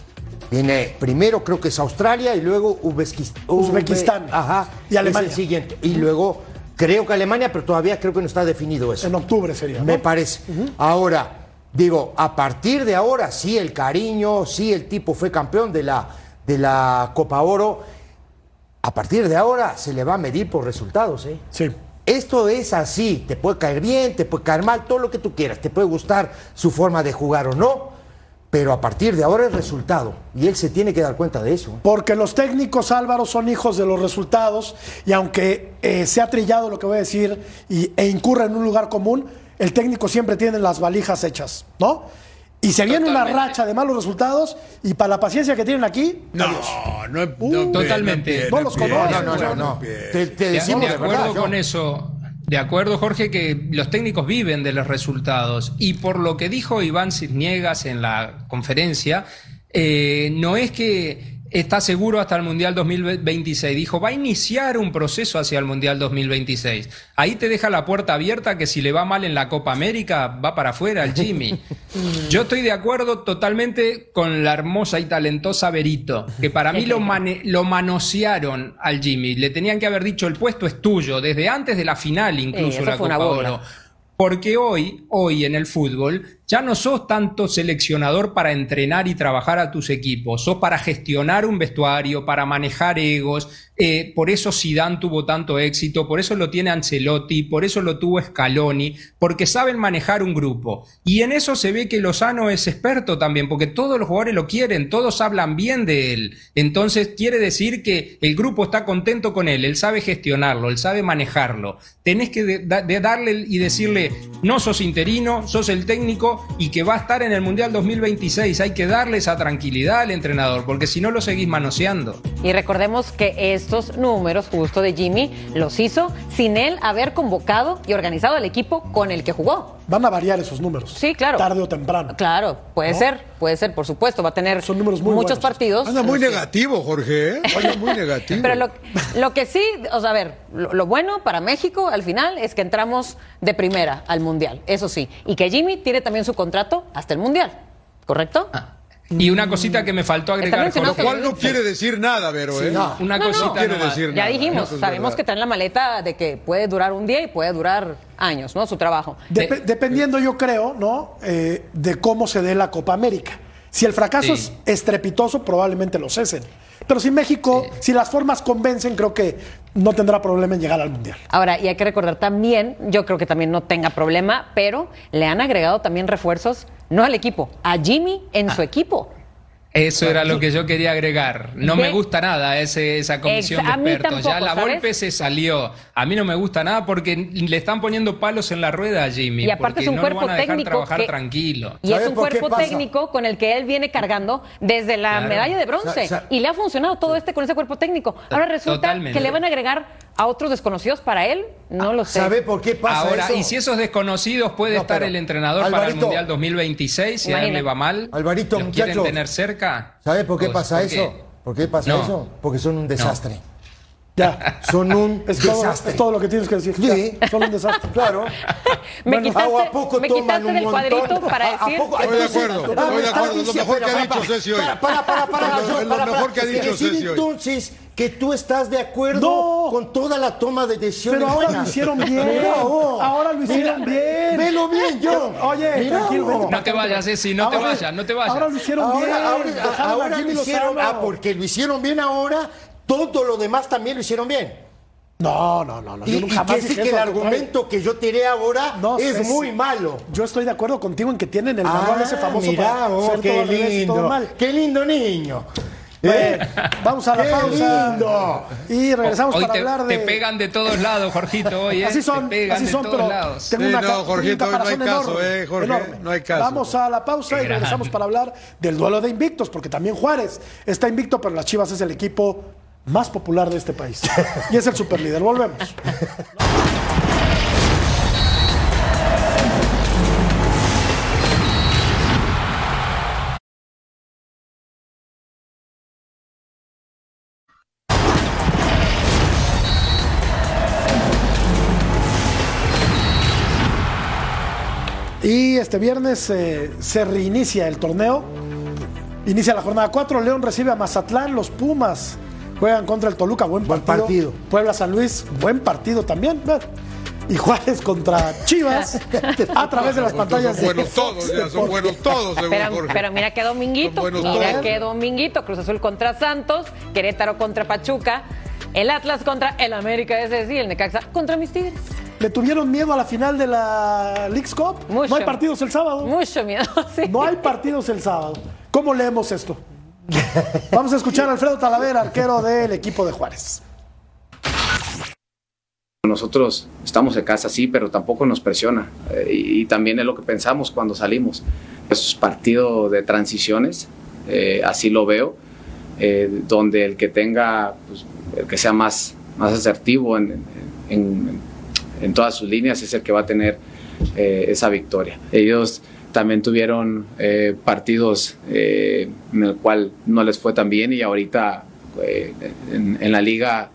Viene primero creo que es Australia y luego Uzbekistán. Ajá. Y Alemania. siguiente. Y luego creo que Alemania, pero todavía creo que no está definido eso. En octubre sería. Me parece. Ahora, digo, a partir de ahora, sí el cariño, sí el tipo fue campeón de la, de la Copa Oro. A partir de ahora se le va a medir por resultados, ¿eh? Sí. Esto es así, te puede caer bien, te puede caer mal, todo lo que tú quieras, te puede gustar su forma de jugar o no, pero a partir de ahora es resultado y él se tiene que dar cuenta de eso. Porque los técnicos Álvaro son hijos de los resultados y aunque eh, se ha trillado lo que voy a decir y, e incurra en un lugar común, el técnico siempre tiene las valijas hechas, ¿no? Y se viene una racha de malos resultados y para la paciencia que tienen aquí, no, no, no, totalmente. No, los conozco. No, no, no, Te, decimos de, acuerdo con eso. De acuerdo, Jorge, que los técnicos viven de los resultados. Y por lo que dijo Iván Cisniegas en la conferencia, eh, no es que está seguro hasta el Mundial 2026. Dijo, va a iniciar un proceso hacia el Mundial 2026. Ahí te deja la puerta abierta que si le va mal en la Copa América, va para afuera el Jimmy. Yo estoy de acuerdo totalmente con la hermosa y talentosa Berito, que para mí lo, lo manosearon al Jimmy. Le tenían que haber dicho, el puesto es tuyo, desde antes de la final incluso la Copa Oro. Porque hoy, hoy en el fútbol, ya no sos tanto seleccionador para entrenar y trabajar a tus equipos, sos para gestionar un vestuario, para manejar egos. Eh, por eso Zidane tuvo tanto éxito, por eso lo tiene Ancelotti, por eso lo tuvo Scaloni, porque saben manejar un grupo. Y en eso se ve que Lozano es experto también, porque todos los jugadores lo quieren, todos hablan bien de él. Entonces quiere decir que el grupo está contento con él, él sabe gestionarlo, él sabe manejarlo. Tenés que darle y decirle, no sos interino, sos el técnico, y que va a estar en el Mundial 2026. Hay que darle esa tranquilidad al entrenador, porque si no lo seguís manoseando. Y recordemos que estos números justo de Jimmy los hizo sin él haber convocado y organizado el equipo con el que jugó. Van a variar esos números. Sí, claro. Tarde o temprano. Claro, puede ser, puede ser, por supuesto. Va a tener Son números muy muchos partidos. Anda muy negativo, Jorge. ¿eh? Anda muy negativo. Pero lo, que sí, o sea, a ver, lo, bueno para México al final es que entramos de primera al Mundial, eso sí. Y que Jimmy tiene también su contrato hasta el Mundial, ¿correcto? Ah. Y una cosita que me faltó agregar, con lo cual no quiere decir nada, pero ¿eh? una cosita quiere decir Ya dijimos, sabemos que está en la maleta de que puede durar un día y puede durar años, ¿no? Su trabajo. dependiendo, yo creo, ¿no? Eh, de cómo se dé la Copa América. Si el fracaso es estrepitoso, probablemente lo cesen. Pero si México, si las formas convencen, creo que no tendrá problema en llegar al Mundial. Ahora, y hay que recordar también, yo creo que también no tenga problema, pero le han agregado también refuerzos, no al equipo, a Jimmy en su ah. equipo. Eso era lo que yo quería agregar. No me gusta nada ese, esa comisión de expertos. ya la golpe se salió. A mí no me gusta nada porque le están poniendo palos en la rueda a Jimmy. Y aparte es un no cuerpo van a dejar técnico. trabajar tranquilo. Y es un cuerpo técnico con el que él viene cargando desde la Claro. medalla de bronce. O sea, y le ha funcionado todo este con ese cuerpo técnico. Ahora resulta Totalmente. que le van a agregar a otros desconocidos para él. No lo sé. ¿Sabe por qué pasa Ahora, eso? y si esos desconocidos puede No, estar el entrenador para el Alvarito, Mundial 2026, si a él le va mal, Alvarito, ¿los quieren tener cerca? ¿Sabe por qué Pues, pasa ¿por qué? eso? ¿Por qué pasa No. eso? Porque son un desastre. Ya. Son un Es todo, desastre. es todo lo que tienes que decir. Sí. Ya, Son un desastre. Claro. Me Bueno, quitaste, ¿a poco me toman quitaste un del montón? cuadrito para ¿A- a decir. poco? Estoy de acuerdo, estoy de acuerdo. Lo mejor que ha dicho Ceci hoy. Para, para, para, Lo- mejor que ha dicho Ceci hoy. entonces que tú estás de acuerdo No. con toda la toma de decisiones Pero ahora lo hicieron bien. Mira, oh. Ahora lo hicieron Mira, bien. Velo bien, yo. Oye, Mira, tranquilo, oh. No te vayas, Ceci, no te vayas, no te vayas. Ahora lo hicieron bien. Ahora, lo hicieron, ah, porque lo hicieron bien ahora, todo lo demás también lo hicieron bien. No, no, no. no. Y, Yo y nunca jamás que sí dije que el argumento que yo tiré ahora No, es muy malo. Yo estoy de acuerdo contigo en que tienen el Ah, manual ese famoso mira, para oh, qué todo y todo lindo, mal. qué lindo niño. Bueno, Eh, vamos a la qué pausa. lindo. Y regresamos Hoy para te, hablar de. te pegan de todos lados, Jorgito, hoy, ¿eh? Así son, te pegan así de son, todos pero lados. tengo Sí, una no, Jorgito, hoy no hay caso, enorme, eh, Jorge, enorme. no hay caso. Vamos a la pausa y Qué regresamos para hablar del duelo de invictos, porque también Juárez está invicto, pero las Chivas es el equipo más popular de este país. Y es el superlíder. Volvemos. Y este viernes eh, se reinicia el torneo. Inicia la jornada 4. León recibe a Mazatlán. Los Pumas juegan contra el Toluca. Buen Buen partido. Puebla San Luis. Buen partido también. Y Juárez contra Chivas a través de las pantallas Son buenos todos, ya, son buenos todos, según Pero, Jorge. pero mira qué dominguito, mira todos. qué dominguito, Cruz Azul contra Santos, Querétaro contra Pachuca, el Atlas contra el América, ese sí, el Necaxa contra mis Tigres. ¿Le tuvieron miedo a la final de la League's Cup? Mucho. No hay partidos el sábado. Mucho miedo, sí. No hay partidos el sábado. ¿Cómo leemos esto? Vamos a escuchar a Alfredo Talavera, arquero del equipo de Juárez. Nosotros estamos en casa, sí, pero tampoco nos presiona. Eh, y, también es lo que pensamos cuando salimos. Es partido de transiciones, eh, así lo veo, eh, donde el que tenga, pues, el que sea más, más asertivo en, en- en todas sus líneas es el que va a tener esa victoria. Ellos también tuvieron eh, partidos eh, en el cual no les fue tan bien y ahorita eh, en, en la liga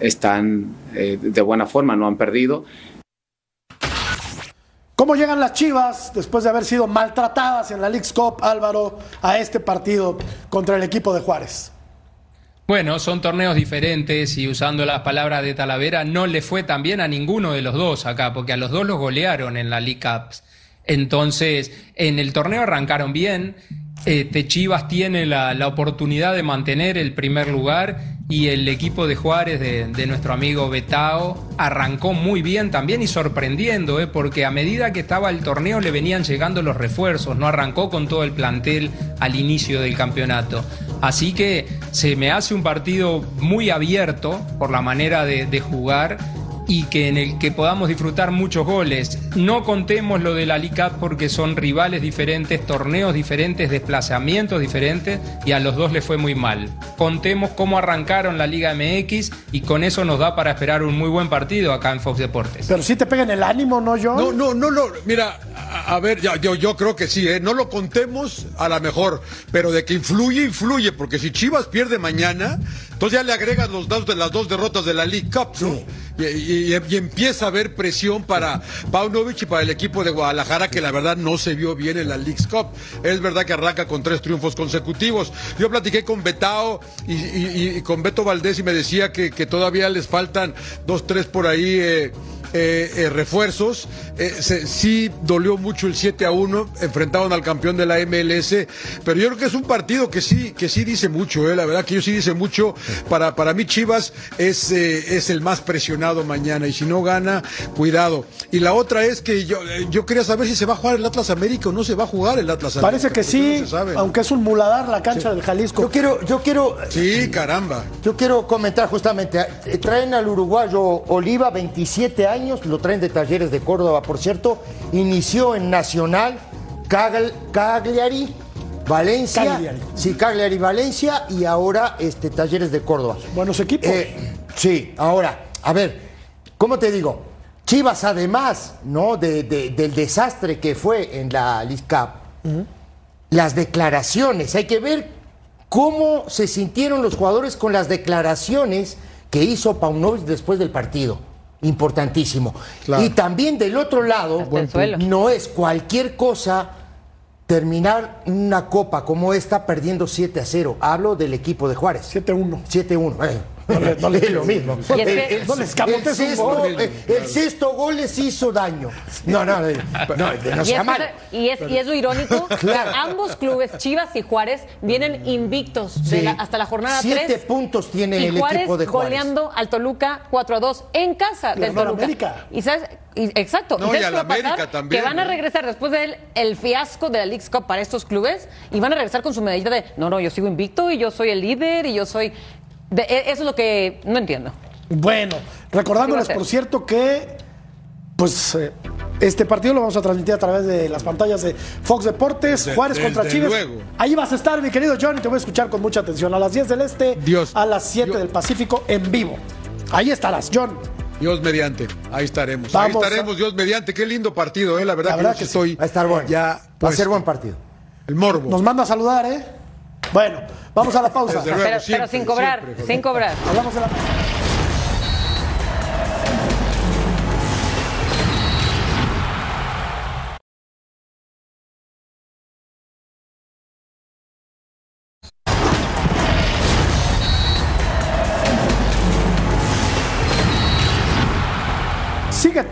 están eh, de buena forma, no han perdido. ¿Cómo llegan las Chivas después de haber sido maltratadas en la League's Cup, Álvaro, a este partido contra el equipo de Juárez? Bueno, son torneos diferentes y usando las palabras de Talavera, no le fue tan bien a ninguno de los dos acá, porque a los dos los golearon en la League Cups. Entonces, en el torneo arrancaron bien. Este, Chivas tiene la, oportunidad de mantener el primer lugar y el equipo de Juárez de, nuestro amigo Betao arrancó muy bien también y sorprendiendo, ¿eh? porque a medida que estaba el torneo le venían llegando los refuerzos, no arrancó con todo el plantel al inicio del campeonato. Así que se me hace un partido muy abierto por la manera de jugar y que en el que podamos disfrutar muchos goles. No contemos lo de la Cup porque son rivales diferentes, torneos diferentes, desplazamientos diferentes y a los dos les fue muy mal. Contemos cómo arrancaron la Liga MX y con eso nos da para esperar un muy buen partido acá en Fox Deportes. Pero sí te pegan el ánimo, ¿no, John? No, no, no, no. Mira, a, a ver, ya, yo, yo creo que sí, ¿eh? No lo contemos a la mejor, pero de que influye, influye, porque si Chivas pierde mañana, entonces ya le agregas los datos de las dos derrotas de la League Cup, ¿no? Y, empieza a haber presión para Paunovic y para el equipo de Guadalajara, que la verdad no se vio bien en la League Cup. Es verdad que arranca con tres triunfos consecutivos. Yo platiqué con Betao y, con Beto Valdés y me decía que, que todavía les faltan dos, tres por ahí. eh, eh, eh, refuerzos. Eh, se- sí dolió mucho el 7 a 1, enfrentaron al campeón de la MLS, pero yo creo que es un partido que sí, que sí dice mucho, eh, la verdad que yo sí dice mucho. Para, para mí Chivas es, eh, es el más presionado mañana y si no gana, cuidado. Y la otra es que yo, yo quería saber si se va a jugar el Atlas América o no se va a jugar el Atlas América. Parece que no sí, aunque es un muladar la cancha del Jalisco. Yo quiero, yo quiero, Sí, caramba. yo quiero comentar justamente. Traen al uruguayo Oliva, 27 años, lo traen de Talleres de Córdoba, por cierto. Inició en Nacional, Cagl- Cagliari, Valencia. Cagliari. Sí, Cagliari, Valencia y ahora este, Talleres de Córdoba. Buenos equipos. Eh, sí, ahora, a ver, ¿cómo te digo? Chivas, además, ¿no? De- de- del desastre que fue en la League Cup, las declaraciones, hay que ver cómo se sintieron los jugadores con las declaraciones que hizo Paunovic después del partido. Importantísimo. Claro. Y también del otro lado, no es cualquier cosa terminar una copa como esta perdiendo 7 a 0. Hablo del equipo de Juárez. 7-1. 7-1. bueno. No le- no le- es lo mismo. Es que- El- el- no le escamotes el un sexto- gol. eh, el sexto gol les hizo daño. No, no, eh, no, no, sea es, mal. y, es, y es lo irónico, que ambos clubes, Chivas y Juárez, vienen invictos de Sí. la- hasta la jornada Siete 3. puntos tiene y el Juárez equipo de Juárez. goleando al Toluca 4 a 2 en casa del Toluca. América. Y sabes, y- exacto. No, ¿Y a? América también, Que van a ¿eh? regresar después del el fiasco de la League Cup para estos clubes y van a regresar con su medallita de no, no, yo sigo invicto y yo soy el líder y yo soy. De- e- eso es lo que no entiendo. Bueno, recordándoles, ¿Qué va a por cierto, que pues eh, este partido lo vamos a transmitir a través de las pantallas de Fox Deportes, De- Juárez contra Chivas. luego. Ahí vas a estar, mi querido Johnny, te voy a escuchar con mucha atención. A las 10 del Este, Dios. a las 7 Yo- del Pacífico, en vivo. Ahí estarás, John. Dios mediante, ahí estaremos. Vamos ahí a- estaremos, Dios mediante. Qué lindo partido, ¿eh? La verdad, La que, verdad yo que sí sí. estoy Va a estar bueno. ya Va a ser buen partido. El morbo. Nos manda a saludar, ¿eh? Bueno, vamos a la pausa. Luego. Pero, siempre, pero sin cobrar, siempre, sin cobrar. Hablamos de la Sigue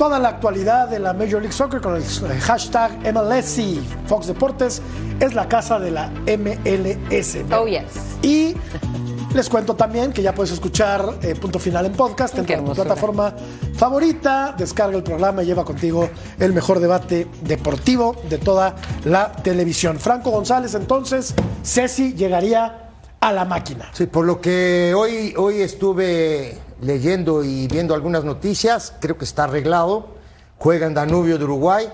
toda la actualidad de la Major League Soccer con el hashtag MLSI. Fox Deportes es la casa de la MLS. Oh, yes. Y les cuento también que ya puedes escuchar eh, Punto Final en podcast en tu plataforma favorita. Descarga el programa y lleva contigo el mejor debate deportivo de toda la televisión. Franco González, entonces, Ceci llegaría a la máquina. Sí, por lo que hoy, hoy estuve leyendo y viendo algunas noticias, creo que está arreglado. Juega en Danubio de Uruguay.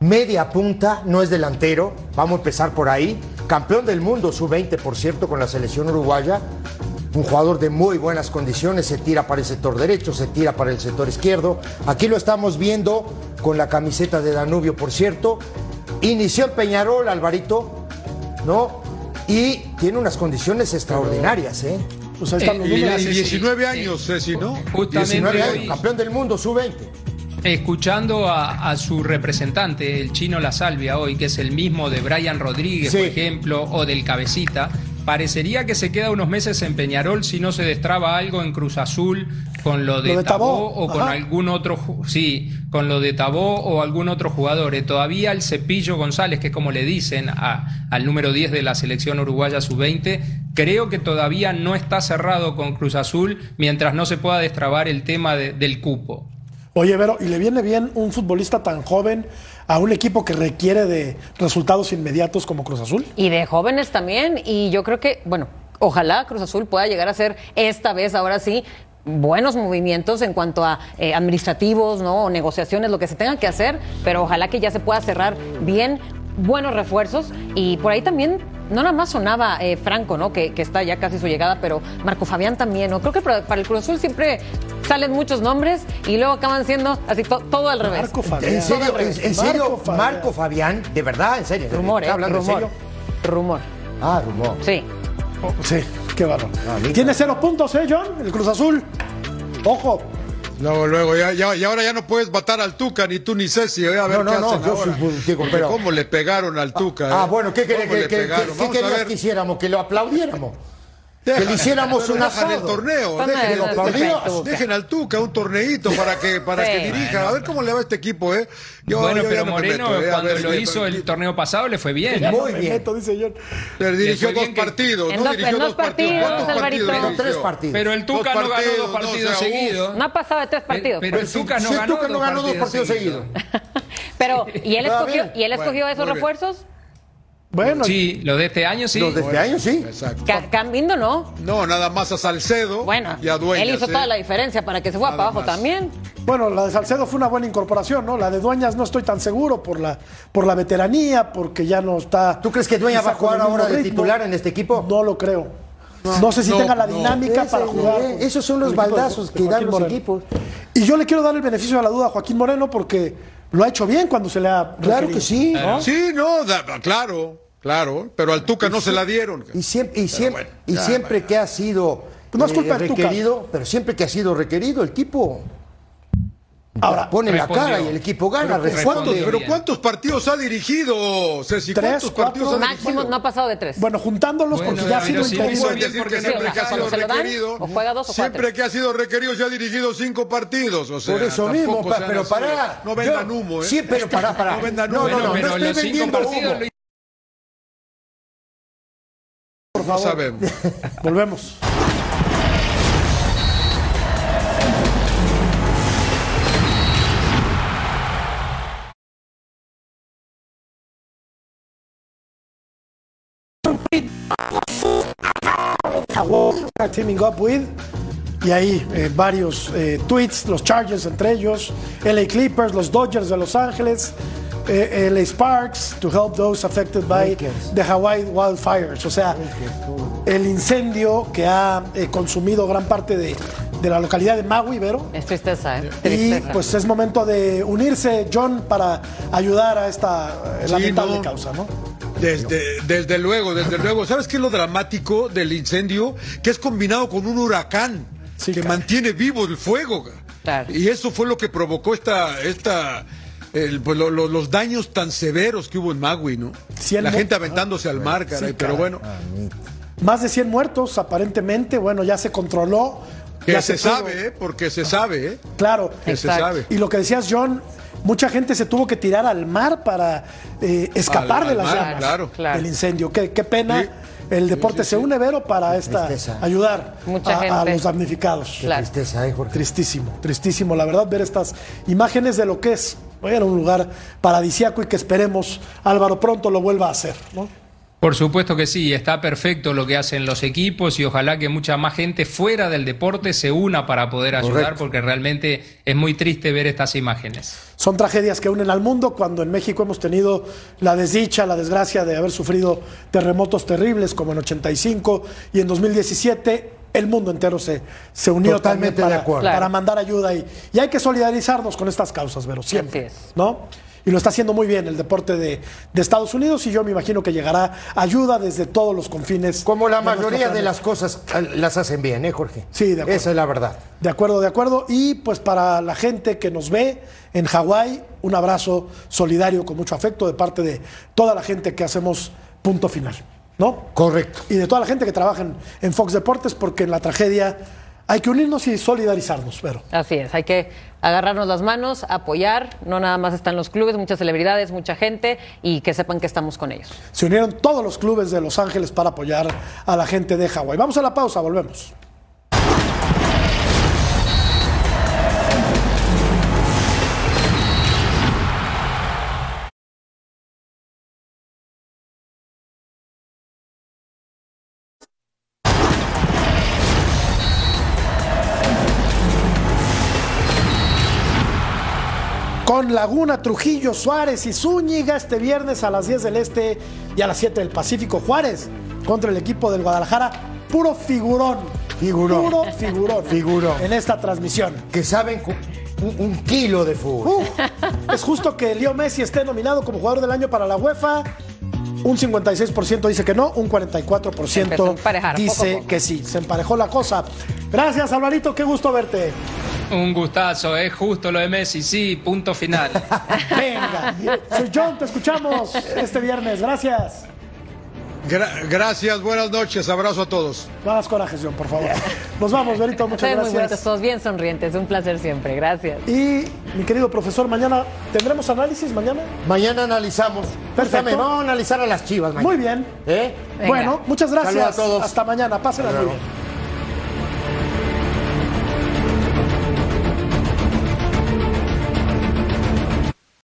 Media punta, no es delantero. Vamos a empezar por ahí. Campeón del mundo, sub-20, por cierto, con la selección uruguaya. Un jugador de muy buenas condiciones, se tira para el sector derecho, se tira para el sector izquierdo. Aquí lo estamos viendo con la camiseta de Danubio, por cierto. Inició en Peñarol, Alvarito, ¿no? Y tiene unas condiciones extraordinarias, ¿eh? Pues ahí están los Eh, números. y 19 años, Ceci, ¿no? Justamente 19 años, hoy- campeón del mundo, sub-20. Escuchando a, a su representante, el chino La Salvia, hoy, que es el mismo de Brian Rodríguez, Sí. por ejemplo, o del Cabecita, parecería que se queda unos meses en Peñarol si no se destraba algo en Cruz Azul con lo de, Lo de Tabó, Tabó, o con ajá. algún otro, sí, con lo de Tabó o algún otro jugador. Eh, Todavía el Cepillo González, que es como le dicen a- al número 10 de la selección uruguaya sub-20, creo que todavía no está cerrado con Cruz Azul mientras no se pueda destrabar el tema de- del cupo. Oye, Vero, ¿y le viene bien un futbolista tan joven a un equipo que requiere de resultados inmediatos como Cruz Azul? Y de jóvenes también. Y yo creo que, bueno, ojalá Cruz Azul pueda llegar a ser esta vez, ahora sí, buenos movimientos en cuanto a eh, administrativos, ¿no? O negociaciones, lo que se tenga que hacer, pero ojalá que ya se pueda cerrar bien, buenos refuerzos. Y por ahí también, no nada más sonaba eh, Franco, ¿no? Que, está ya casi su llegada, pero Marco Fabián también, ¿no? Creo que para el Cruz Azul siempre salen muchos nombres y luego acaban siendo así to- todo al revés. Marco Fabián. ¿En serio? ¿En, serio? Marco Fabián. Marco Fabián, de verdad, en serio. Rumor, ¿eh? ¿Está hablando Rumor. en serio? Rumor. Ah, rumor. Sí. Oh, sí, qué bárbaro. Ah, listo. Tiene cero puntos, ¿eh, John? El Cruz Azul. Ojo. Luego, luego, ya, ya, y ahora ya no puedes matar al Tuca, ni tú ni Ceci. A ver No, no, qué no, hacen yo ahora. soy Porque pero- ¿Cómo le pegaron al Tuca? Ah, eh? bueno, ¿qué, querías ver. que hiciéramos? ¿Que lo aplaudiéramos? Que le hiciéramos un asado. el torneo, dejen, el al Tuca un torneito para que para Sí. que dirija. A ver cómo le va a este equipo, ¿eh? Yo- bueno, yo pero no me Moreno, meto, ¿eh? Cuando ver, lo eh, hizo el torneo pasado, le fue bien. Muy bien. meto, dice John. Pero dirigió dos partidos, ¿no? Dirigió dos dos partidos. partidos, ¿Cuántos Alvarito. partidos No, tres partidos. Pero el Tuca no ganó dos partidos seguidos. No ha pasado de tres partidos. Pero el. Tuca no Si el ganó Tuca no dos ganó dos partidos seguidos. Pero, ¿y él escogió, bien. ¿y él escogió Bueno, esos refuerzos? Bueno, Sí, los de este año sí. Los de este año, sí. Exacto. Ca- Cambindo no. No, nada más a Salcedo Bueno, y a Dueñas. él hizo ¿eh? toda la diferencia para que se fuera Nada para abajo más. también. Bueno, la de Salcedo fue una buena incorporación, ¿no? La de Dueñas no estoy tan seguro por la, por la veteranía, porque ya no está. ¿Tú crees que Dueñas va a jugar ahora de ritmo. titular en este equipo? No lo creo. No, sé si No, tenga la no. dinámica Ese, para jugar. eh, esos son los baldazos de que dan los Moreno. equipos. Y yo le quiero dar el beneficio de la duda a Joaquín Moreno porque lo ha hecho bien cuando se le ha. Claro que sí. Sí, no, da- claro, claro. Pero al Tuca no se la dieron. Y siempre, y siempre, bueno, y siempre bueno. que ha sido Pues no es culpa del Tuca. requerido, pero siempre que ha sido requerido, el tipo Ahora, pone la respondió. cara y el equipo gana, Pero responde. ¿cuántos, pero. ¿cuántos partidos ha dirigido, Ceci? Tres, ¿Cuántos cuatro. partidos ha Máximo dirigido? no ha pasado de tres. bueno, juntándolos Bueno, porque ya ha sido sí, decir que no siempre que ha sido requerido, siempre cuatro. que ha sido requerido ya ha dirigido cinco partidos. O sea, Por eso mismo, pa- pero para. No vendan humo, ¿eh? Sí, pero para, para. No vendan no, humo. no, no, Bueno, pero no estoy vendiendo humo. Por No favor, sabemos. volvemos. Teaming up with y ahí eh, varios eh, tweets, los Chargers entre ellos, LA Clippers, los Dodgers de Los Ángeles, eh, LA Sparks to help those affected by the Hawaii wildfires. O sea, el incendio que ha eh, consumido gran parte de, de la localidad de Maui, Vero. Es tristeza, ¿eh? Y Tristeza. pues es momento de unirse, John, para ayudar a esta Sí, lamentable no. causa, ¿no? Desde, desde luego, desde luego. ¿Sabes qué es lo dramático del incendio? Que es combinado con un huracán Sí, que mantiene vivo el fuego. Claro. Y eso fue lo que provocó esta, esta, el- pues, lo- lo- los daños tan severos que hubo en Magui, ¿no? La gente aventándose al mar, caray. Sí, pero bueno, Más de 100 muertos, aparentemente, bueno, ya se controló. que ya se, sabe, ¿eh? Porque se sabe, ¿eh? Claro. Que se Exacto. sabe. Y lo que decías, John, mucha gente se tuvo que tirar al mar para eh, escapar Al- de al las mar, llamas claro. Claro. del incendio. Qué, qué pena. Sí. El deporte se une, Vero, para esta tristeza. ayudar a, los damnificados. Claro. Tristeza, ¿eh, Jorge? Tristísimo, tristísimo, la verdad, ver estas imágenes de lo que es bueno, un lugar paradisiaco y que esperemos Álvaro pronto lo vuelva a hacer. ¿no? Por supuesto que sí, está perfecto lo que hacen los equipos y ojalá que mucha más gente fuera del deporte se una para poder ayudar Correcto. porque realmente es muy triste ver estas imágenes. Son tragedias que unen al mundo cuando en México hemos tenido la desdicha, la desgracia de haber sufrido terremotos terribles como en 85 y en 2017 el mundo entero se, se unió Totalmente también para, de acuerdo. para mandar ayuda y, y hay que solidarizarnos con estas causas, Vero, siempre. ¿no? Y lo está haciendo muy bien el deporte de, de Estados Unidos y yo me imagino que llegará ayuda desde todos los confines. Como la de mayoría de las cosas eh, las hacen bien, ¿eh, Jorge? Sí, de acuerdo. Esa es la verdad. De acuerdo, de acuerdo. Y pues para la gente que nos ve en Hawái, un abrazo solidario con mucho afecto de parte de toda la gente que hacemos punto final, ¿no? Correcto. Y de toda la gente que trabaja en, en Fox Deportes, porque en la tragedia hay que unirnos y solidarizarnos, pero. Así es, hay que agarrarnos las manos, apoyar, no nada más están los clubes, muchas celebridades, mucha gente y que sepan que estamos con ellos. Se unieron todos los clubes de Los Ángeles para apoyar a la gente de Hawái. Vamos a la pausa, volvemos. Laguna, Trujillo, Suárez y Zúñiga este viernes a las 10 del Este y a las 7 del Pacífico. Juárez contra el equipo del Guadalajara. Puro figurón. Figurón. Puro figurón. Figurón. En esta transmisión. Que saben un, un kilo de fútbol. Uh, es justo que Leo Messi esté nominado como jugador del año para la UEFA. Un 56% dice que no, un Empezó a 44% emparejar, poco a dice poco. que sí. Se emparejó la cosa. Gracias, Alvarito, qué gusto verte. Un gustazo, es justo lo de Messi, sí, punto final. Venga. Soy John, te escuchamos este viernes. Gracias. Gracias, buenas noches, abrazo a todos. No hagas corajes, John, por favor. Nos vamos, Berito, muchas gracias. muy bonitos, todos bien sonrientes, un placer siempre, gracias. Y mi querido profesor, mañana, ¿tendremos análisis mañana? Mañana analizamos. Perfecto. vamos a analizar a las chivas mañana. Muy bien. ¿Eh? Bueno, muchas gracias. a todos. Hasta mañana, pásenla bien.